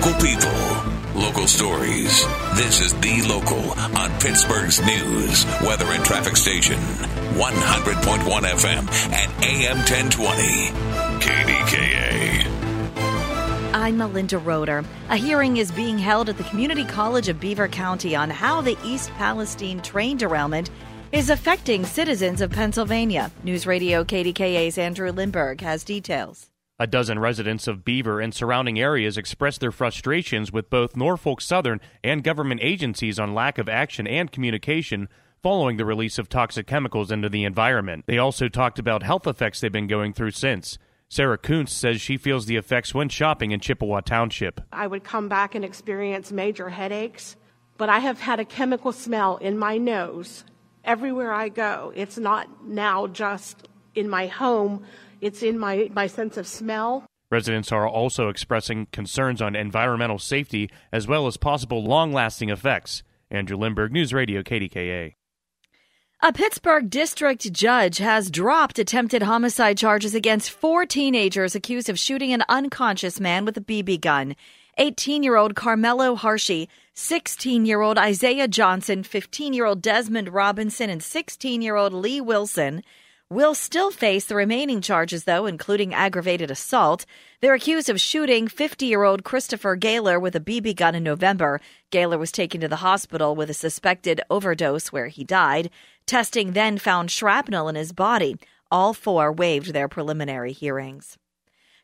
Local people, local stories. This is The Local on Pittsburgh's news, weather, and traffic station. 100.1 FM and AM 1020. KDKA. I'm Melinda Roeder. A hearing is being held at the Community College of Beaver County on how the East Palestine train derailment is affecting citizens of Pennsylvania. News Radio KDKA's Andrew Lindberg has details. A dozen residents of Beaver and surrounding areas expressed their frustrations with both Norfolk Southern and government agencies on lack of action and communication following the release of toxic chemicals into the environment. They also talked about health effects they've been going through since. Sarah Kuntz says she feels the effects when shopping in Chippewa Township. I would come back and experience major headaches, but I have had a chemical smell in my nose everywhere I go. It's not now just in my home it's in my, my sense of smell. Residents are also expressing concerns on environmental safety as well as possible long lasting effects. Andrew Lindberg, News Radio, KDKA. A Pittsburgh district judge has dropped attempted homicide charges against four teenagers accused of shooting an unconscious man with a BB gun. 18 year old Carmelo Harshey, 16 year old Isaiah Johnson, 15 year old Desmond Robinson, and 16 year old Lee Wilson will still face the remaining charges, though, including aggravated assault. They're accused of shooting 50 year old Christopher Gaylor with a BB gun in November. Gaylor was taken to the hospital with a suspected overdose where he died. Testing then found shrapnel in his body. All four waived their preliminary hearings.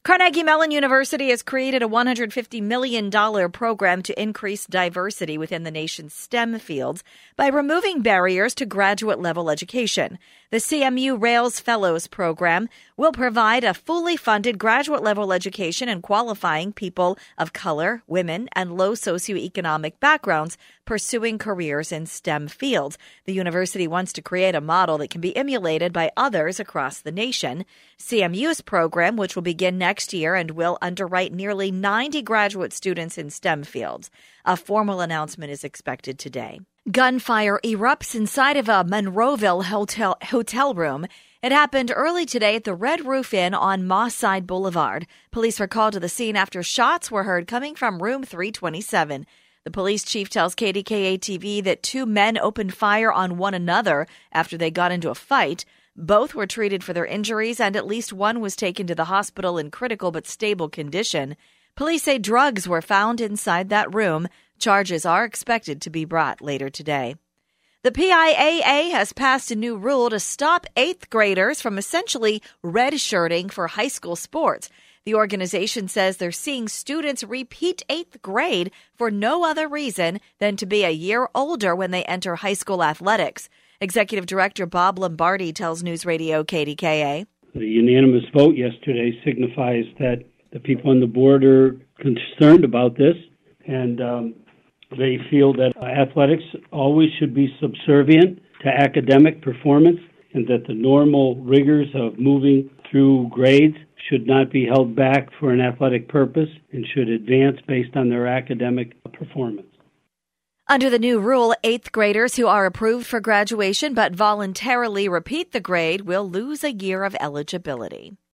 Carnegie Mellon University has created a $150 million program to increase diversity within the nation's STEM fields by removing barriers to graduate level education. The CMU Rales Fellows program will provide a fully funded graduate level education and qualifying people of color, women, and low socioeconomic backgrounds pursuing careers in STEM fields. The university wants to create a model that can be emulated by others across the nation. CMU's program, which will begin next year and will underwrite nearly 90 graduate students in STEM fields. A formal announcement is expected today. Gunfire erupts inside of a Monroeville hotel, hotel room. It happened early today at the Red Roof Inn on Mosside Boulevard. Police were called to the scene after shots were heard coming from room 327. The police chief tells KDKA TV that two men opened fire on one another after they got into a fight. Both were treated for their injuries, and at least one was taken to the hospital in critical but stable condition. Police say drugs were found inside that room. Charges are expected to be brought later today. The PIAA has passed a new rule to stop eighth graders from essentially redshirting for high school sports. The organization says they're seeing students repeat eighth grade for no other reason than to be a year older when they enter high school athletics. Executive Director Bob Lombardi tells News Radio KDKA. The unanimous vote yesterday signifies that the people on the board are concerned about this, and um, they feel that athletics always should be subservient to academic performance and that the normal rigors of moving through grades should not be held back for an athletic purpose and should advance based on their academic performance. Under the new rule, eighth graders who are approved for graduation but voluntarily repeat the grade will lose a year of eligibility.